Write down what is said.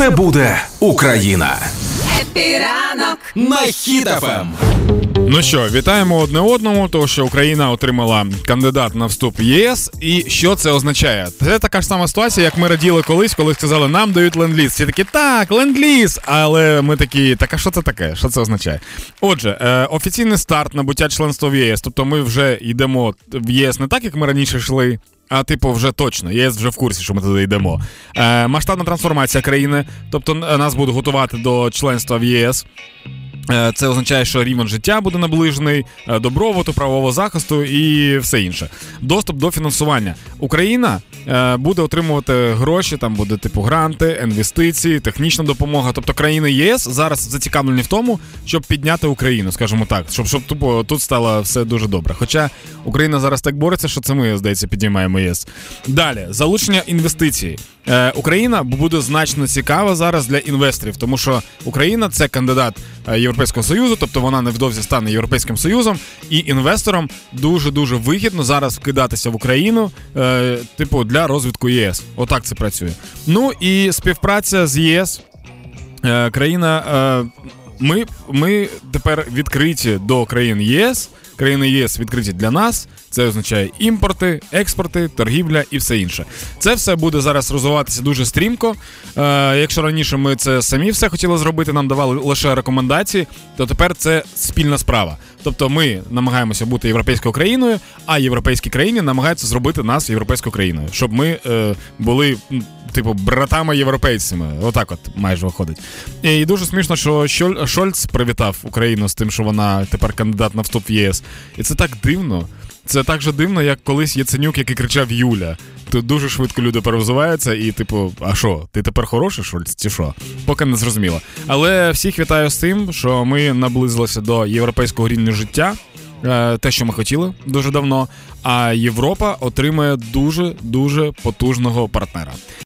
Все буде Україна. Хеппі Ранок на Хіт FM. Ну що, вітаємо одне одному, тому що Україна отримала кандидат на вступ в ЄС. І що це означає? Це така ж сама ситуація, як ми раділи колись, коли сказали, нам дають ленд-ліз. Всі такі, так, ленд-ліз. Але ми такі, так а що це таке? Що це означає? Отже, е, офіційний старт набуття членства в ЄС. Тобто ми вже йдемо в ЄС не так, як ми раніше йшли. А, типу, вже точно, ЄС вже в курсі, що ми туди йдемо. Е, Масштабна трансформація країни, тобто нас будуть готувати до членства в ЄС. Е, це означає, що рівень життя буде наближений, е, добробуту, правового захисту і все інше. Доступ до фінансування. Україна е, буде отримувати гроші, там буде типу гранти, інвестиції, технічна допомога. Тобто країни ЄС зараз зацікавлені в тому, щоб підняти Україну, скажімо так, щоб щоб тупо тут стало все дуже добре. Хоча Україна зараз так бореться, що це ми здається підіймаємо ЄС. Далі залучення інвестицій. Україна буде значно цікава зараз для інвесторів, тому що Україна це кандидат Європейського союзу, тобто вона невдовзі стане європейським союзом, і інвесторам дуже дуже вигідно зараз вкидатися в Україну, е, типу для розвитку ЄС. Отак це працює. Ну і співпраця з ЄС. Країна, ми, ми тепер відкриті до країн ЄС. Країни ЄС відкриті для нас. Це означає імпорти, експорти, торгівля і все інше. Це все буде зараз розвиватися дуже стрімко. Е, Якщо раніше ми це самі все хотіли зробити, нам давали лише рекомендації, то тепер це спільна справа. Тобто ми намагаємося бути європейською країною, а європейські країни намагаються зробити нас європейською країною, щоб ми е, були. Типу, братами-європейцями, отак, от майже виходить. І дуже смішно, що Шольц привітав Україну з тим, що вона тепер кандидат на вступ в ЄС. І це так дивно. Це так же дивно, як колись Яценюк, який кричав Юля. Тут дуже швидко люди перевзуваються, і, типу, а що, ти тепер хороший Шольц, чи що? Поки не зрозуміло. Але всіх вітаю з тим, що ми наблизилися до європейського рівня життя. Е, те, що ми хотіли дуже давно. А Європа отримує дуже дуже потужного партнера.